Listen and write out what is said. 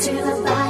to the bottom.